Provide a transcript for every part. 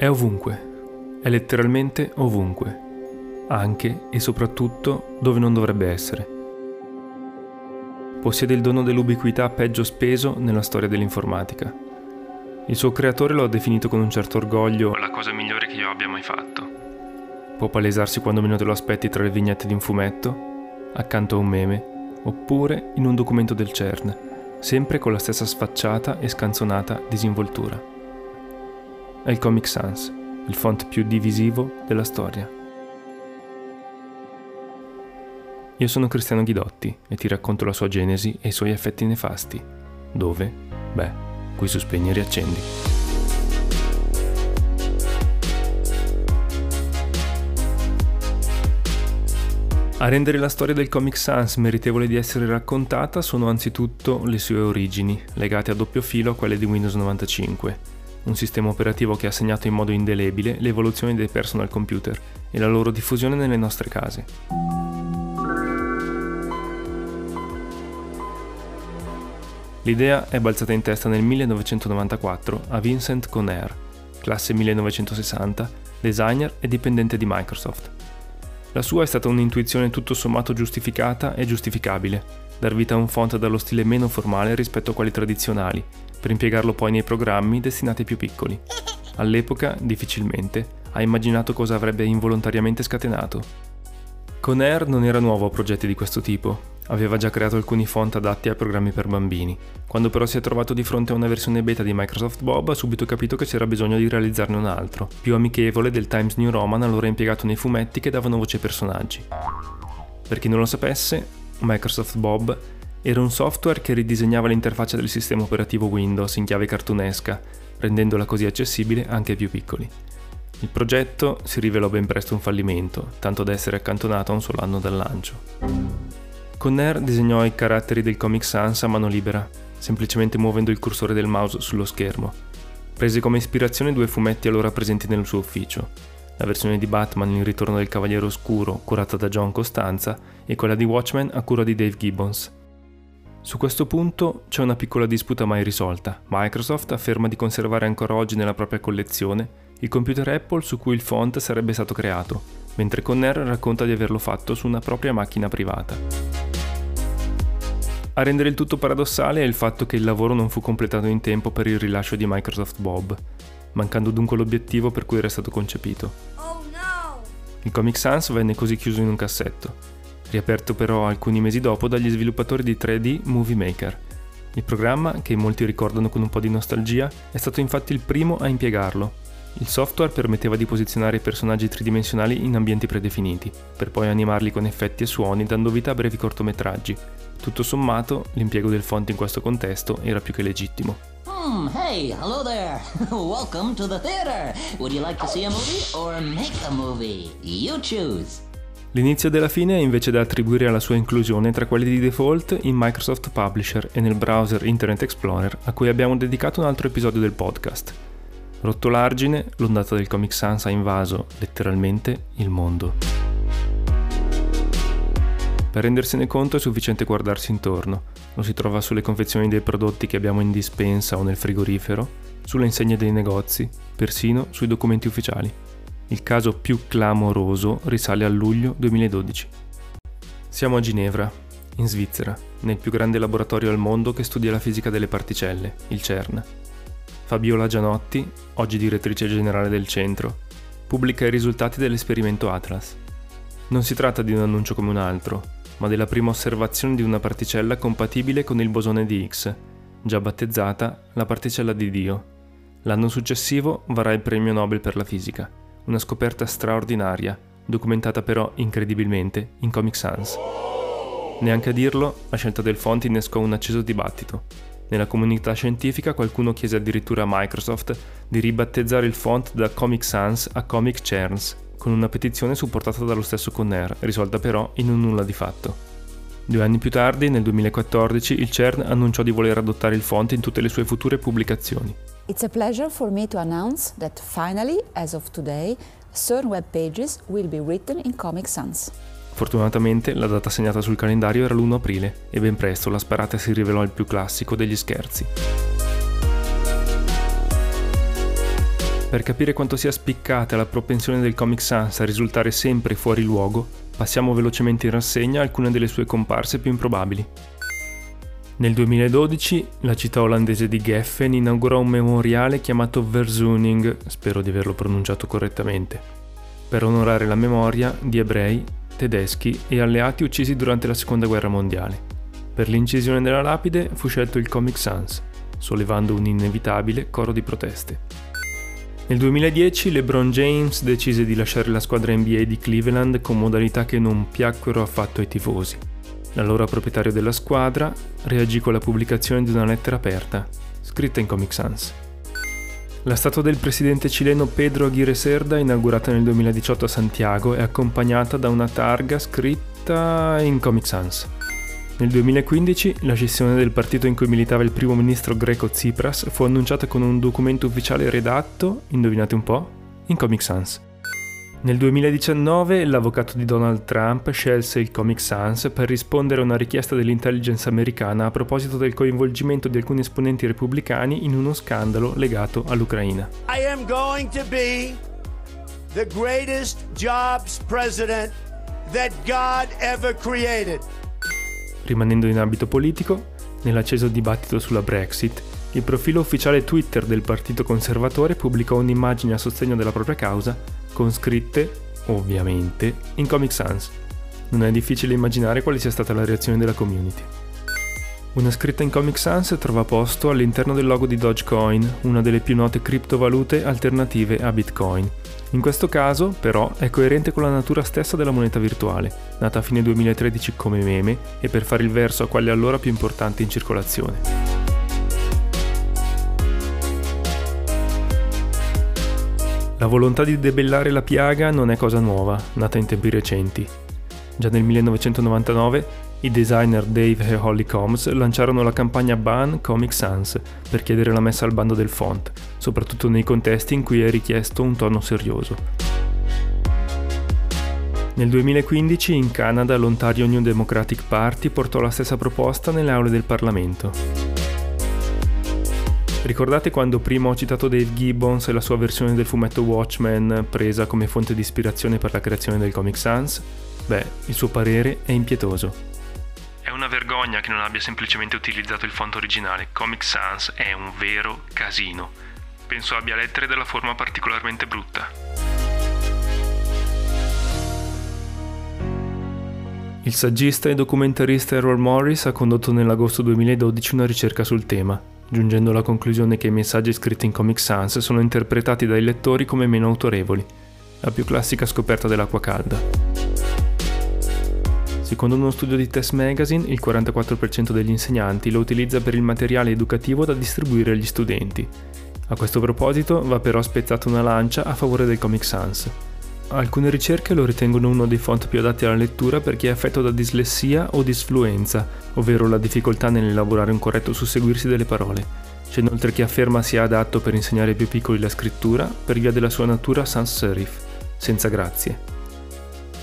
È ovunque, è letteralmente ovunque, anche e soprattutto dove non dovrebbe essere. Possiede il dono dell'ubiquità peggio speso nella storia dell'informatica. Il suo creatore lo ha definito con un certo orgoglio la cosa migliore che io abbia mai fatto. Può palesarsi quando meno te lo aspetti tra le vignette di un fumetto, accanto a un meme, oppure in un documento del CERN, sempre con la stessa sfacciata e scanzonata disinvoltura è il Comic Sans, il font più divisivo della storia. Io sono Cristiano Ghidotti e ti racconto la sua genesi e i suoi effetti nefasti. Dove? Beh, qui su Spegni e Riaccendi. A rendere la storia del Comic Sans meritevole di essere raccontata sono anzitutto le sue origini, legate a doppio filo a quelle di Windows 95 un sistema operativo che ha segnato in modo indelebile l'evoluzione dei personal computer e la loro diffusione nelle nostre case. L'idea è balzata in testa nel 1994 a Vincent Conair, classe 1960, designer e dipendente di Microsoft. La sua è stata un'intuizione tutto sommato giustificata e giustificabile, dar vita a un font dallo stile meno formale rispetto a quelli tradizionali, per impiegarlo poi nei programmi destinati ai più piccoli. All'epoca, difficilmente, ha immaginato cosa avrebbe involontariamente scatenato. Conair non era nuovo a progetti di questo tipo, aveva già creato alcuni font adatti a programmi per bambini. Quando però si è trovato di fronte a una versione beta di Microsoft Bob ha subito capito che c'era bisogno di realizzarne un altro, più amichevole del Times New Roman allora impiegato nei fumetti che davano voce ai personaggi. Per chi non lo sapesse, Microsoft Bob era un software che ridisegnava l'interfaccia del sistema operativo Windows in chiave cartunesca, rendendola così accessibile anche ai più piccoli. Il progetto si rivelò ben presto un fallimento, tanto da essere accantonato a un solo anno dal lancio. Conner disegnò i caratteri del Comic Sans a mano libera, semplicemente muovendo il cursore del mouse sullo schermo. Prese come ispirazione due fumetti allora presenti nel suo ufficio, la versione di Batman Il ritorno del Cavaliere Oscuro, curata da John Costanza, e quella di Watchmen a cura di Dave Gibbons. Su questo punto c'è una piccola disputa mai risolta. Microsoft afferma di conservare ancora oggi nella propria collezione il computer Apple su cui il font sarebbe stato creato, mentre Conner racconta di averlo fatto su una propria macchina privata. A rendere il tutto paradossale è il fatto che il lavoro non fu completato in tempo per il rilascio di Microsoft Bob, mancando dunque l'obiettivo per cui era stato concepito. Oh no! Il Comic Sans venne così chiuso in un cassetto, riaperto però alcuni mesi dopo dagli sviluppatori di 3D Movie Maker. Il programma, che molti ricordano con un po' di nostalgia, è stato infatti il primo a impiegarlo. Il software permetteva di posizionare i personaggi tridimensionali in ambienti predefiniti, per poi animarli con effetti e suoni dando vita a brevi cortometraggi. Tutto sommato, l'impiego del font in questo contesto era più che legittimo. Hmm, hey, hello there. Welcome to the theater. Would you like to see a movie or make a movie? You choose. L'inizio della fine è invece da attribuire alla sua inclusione tra quelli di default in Microsoft Publisher e nel browser Internet Explorer a cui abbiamo dedicato un altro episodio del podcast. Rotto l'argine, l'ondata del Comic Sans ha invaso, letteralmente, il mondo. Per rendersene conto è sufficiente guardarsi intorno. Lo si trova sulle confezioni dei prodotti che abbiamo in dispensa o nel frigorifero, sulle insegne dei negozi, persino sui documenti ufficiali. Il caso più clamoroso risale a luglio 2012. Siamo a Ginevra, in Svizzera, nel più grande laboratorio al mondo che studia la fisica delle particelle, il CERN. Fabiola Gianotti, oggi direttrice generale del centro, pubblica i risultati dell'esperimento Atlas. Non si tratta di un annuncio come un altro, ma della prima osservazione di una particella compatibile con il bosone di Higgs, già battezzata la particella di Dio. L'anno successivo varrà il premio Nobel per la fisica una scoperta straordinaria, documentata però incredibilmente in Comic Sans. Neanche a dirlo, la scelta del font innescò un acceso dibattito. Nella comunità scientifica qualcuno chiese addirittura a Microsoft di ribattezzare il font da Comic Sans a Comic Cherns, con una petizione supportata dallo stesso Conner, risolta però in un nulla di fatto. Due anni più tardi, nel 2014, il CERN annunciò di voler adottare il font in tutte le sue future pubblicazioni. It's a pleasure for me to announce that finally, as of today, CERN web pages will be written in Comic Sans. Fortunatamente la data segnata sul calendario era l'1 aprile e ben presto la sparata si rivelò il più classico degli scherzi. Per capire quanto sia spiccata la propensione del Comic Sans a risultare sempre fuori luogo, passiamo velocemente in rassegna alcune delle sue comparse più improbabili. Nel 2012 la città olandese di Geffen inaugurò un memoriale chiamato Verzuning, spero di averlo pronunciato correttamente, per onorare la memoria di ebrei, tedeschi e alleati uccisi durante la seconda guerra mondiale. Per l'incisione della lapide fu scelto il Comic Sans, sollevando un inevitabile coro di proteste. Nel 2010 LeBron James decise di lasciare la squadra NBA di Cleveland con modalità che non piacquero affatto ai tifosi. L'allora proprietario della squadra reagì con la pubblicazione di una lettera aperta, scritta in Comic Sans. La statua del presidente cileno Pedro Aguirre Cerda, inaugurata nel 2018 a Santiago, è accompagnata da una targa scritta in Comic Sans. Nel 2015 la scissione del partito in cui militava il primo ministro greco Tsipras fu annunciata con un documento ufficiale redatto, indovinate un po', in Comic Sans. Nel 2019 l'avvocato di Donald Trump scelse il Comic Sans per rispondere a una richiesta dell'intelligence americana a proposito del coinvolgimento di alcuni esponenti repubblicani in uno scandalo legato all'Ucraina. I am going to be the greatest jobs president that God ever created. Rimanendo in ambito politico, nell'acceso dibattito sulla Brexit, il profilo ufficiale Twitter del Partito Conservatore pubblicò un'immagine a sostegno della propria causa con scritte, ovviamente, in Comic Sans. Non è difficile immaginare quale sia stata la reazione della community. Una scritta in Comic Sans trova posto all'interno del logo di Dogecoin, una delle più note criptovalute alternative a Bitcoin. In questo caso, però, è coerente con la natura stessa della moneta virtuale, nata a fine 2013 come meme e per fare il verso a quelle allora più importanti in circolazione. La volontà di debellare la piaga non è cosa nuova, nata in tempi recenti. Già nel 1999 i designer Dave e Holly Combs lanciarono la campagna Ban Comic Sans per chiedere la messa al bando del font, soprattutto nei contesti in cui è richiesto un tono serioso. Nel 2015 in Canada l'Ontario New Democratic Party portò la stessa proposta nelle aule del Parlamento. Ricordate quando prima ho citato Dave Gibbons e la sua versione del fumetto Watchmen presa come fonte di ispirazione per la creazione del Comic Sans? Beh, il suo parere è impietoso. Una vergogna che non abbia semplicemente utilizzato il font originale. Comic Sans è un vero casino. Penso abbia lettere della forma particolarmente brutta. Il saggista e documentarista Errol Morris ha condotto nell'agosto 2012 una ricerca sul tema giungendo alla conclusione che i messaggi scritti in Comic Sans sono interpretati dai lettori come meno autorevoli, la più classica scoperta dell'acqua calda. Secondo uno studio di Test Magazine, il 44% degli insegnanti lo utilizza per il materiale educativo da distribuire agli studenti. A questo proposito va però spezzata una lancia a favore del Comic Sans. Alcune ricerche lo ritengono uno dei font più adatti alla lettura per chi è affetto da dislessia o disfluenza, ovvero la difficoltà nell'elaborare un corretto susseguirsi delle parole. C'è inoltre chi afferma sia adatto per insegnare ai più piccoli la scrittura per via della sua natura sans serif, senza grazie.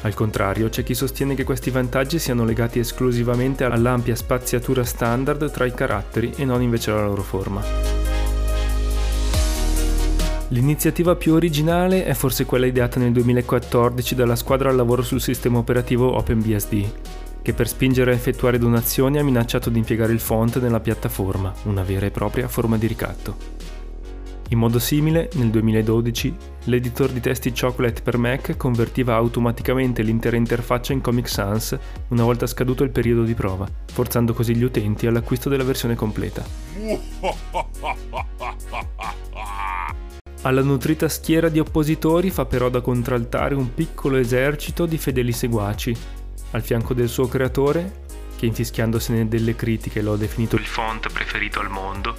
Al contrario, c'è chi sostiene che questi vantaggi siano legati esclusivamente all'ampia spaziatura standard tra i caratteri e non invece alla loro forma. L'iniziativa più originale è forse quella ideata nel 2014 dalla squadra al lavoro sul sistema operativo OpenBSD, che per spingere a effettuare donazioni ha minacciato di impiegare il font nella piattaforma, una vera e propria forma di ricatto. In modo simile, nel 2012, l'editor di testi Chocolate per Mac convertiva automaticamente l'intera interfaccia in Comic Sans una volta scaduto il periodo di prova, forzando così gli utenti all'acquisto della versione completa. Alla nutrita schiera di oppositori fa però da contraltare un piccolo esercito di fedeli seguaci, al fianco del suo creatore, che infischiandosene delle critiche lo ha definito il font preferito al mondo,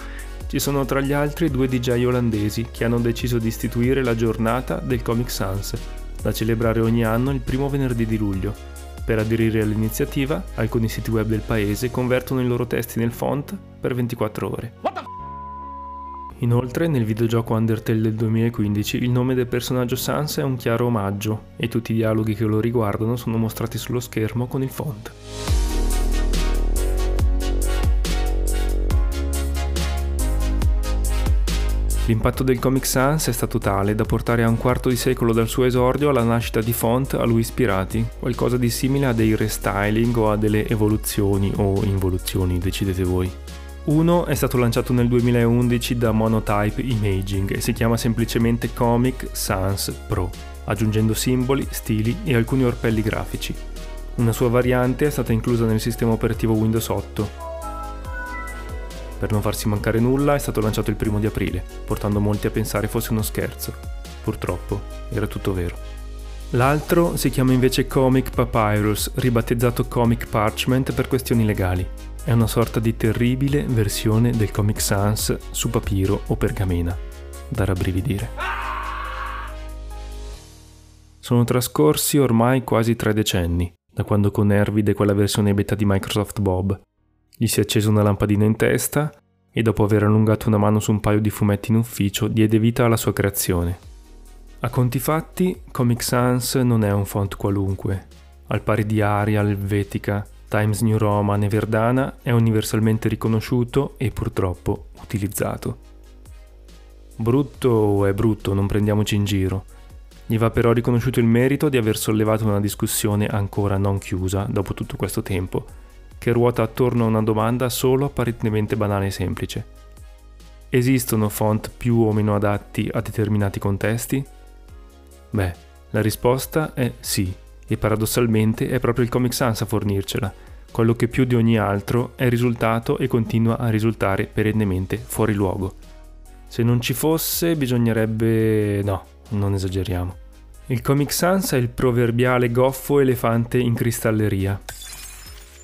ci sono tra gli altri due DJ olandesi che hanno deciso di istituire la giornata del Comic Sans, da celebrare ogni anno il primo venerdì di luglio. Per aderire all'iniziativa, alcuni siti web del paese convertono i loro testi nel font per 24 ore. Inoltre, nel videogioco Undertale del 2015, il nome del personaggio Sans è un chiaro omaggio e tutti i dialoghi che lo riguardano sono mostrati sullo schermo con il font. L'impatto del Comic Sans è stato tale da portare a un quarto di secolo dal suo esordio alla nascita di font a lui ispirati, qualcosa di simile a dei restyling o a delle evoluzioni o involuzioni, decidete voi. Uno è stato lanciato nel 2011 da Monotype Imaging e si chiama semplicemente Comic Sans Pro, aggiungendo simboli, stili e alcuni orpelli grafici. Una sua variante è stata inclusa nel sistema operativo Windows 8 per non farsi mancare nulla è stato lanciato il primo di aprile, portando molti a pensare fosse uno scherzo. Purtroppo era tutto vero. L'altro si chiama invece Comic Papyrus, ribattezzato Comic Parchment per questioni legali. È una sorta di terribile versione del Comic Sans su papiro o pergamena. Da rabbrividire. Sono trascorsi ormai quasi tre decenni, da quando Conair vide quella versione beta di Microsoft Bob, gli si è accesa una lampadina in testa e dopo aver allungato una mano su un paio di fumetti in ufficio diede vita alla sua creazione. A conti fatti, Comic Sans non è un font qualunque. Al pari di Arial, Helvetica, Times New Roman e Verdana è universalmente riconosciuto e purtroppo utilizzato. Brutto è brutto, non prendiamoci in giro. Gli va però riconosciuto il merito di aver sollevato una discussione ancora non chiusa dopo tutto questo tempo che ruota attorno a una domanda solo apparentemente banale e semplice. Esistono font più o meno adatti a determinati contesti? Beh, la risposta è sì, e paradossalmente è proprio il Comic Sans a fornircela, quello che più di ogni altro è risultato e continua a risultare perennemente fuori luogo. Se non ci fosse bisognerebbe... no, non esageriamo. Il Comic Sans è il proverbiale goffo elefante in cristalleria.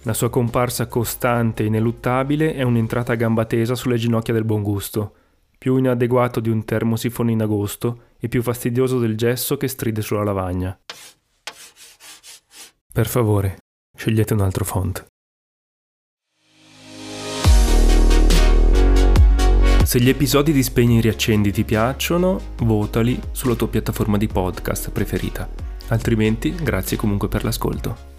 La sua comparsa costante e ineluttabile è un'entrata a gamba tesa sulle ginocchia del buon gusto, più inadeguato di un termosifone in agosto e più fastidioso del gesso che stride sulla lavagna. Per favore, scegliete un altro font. Se gli episodi di Spegni e Riaccendi ti piacciono, votali sulla tua piattaforma di podcast preferita. Altrimenti, grazie comunque per l'ascolto.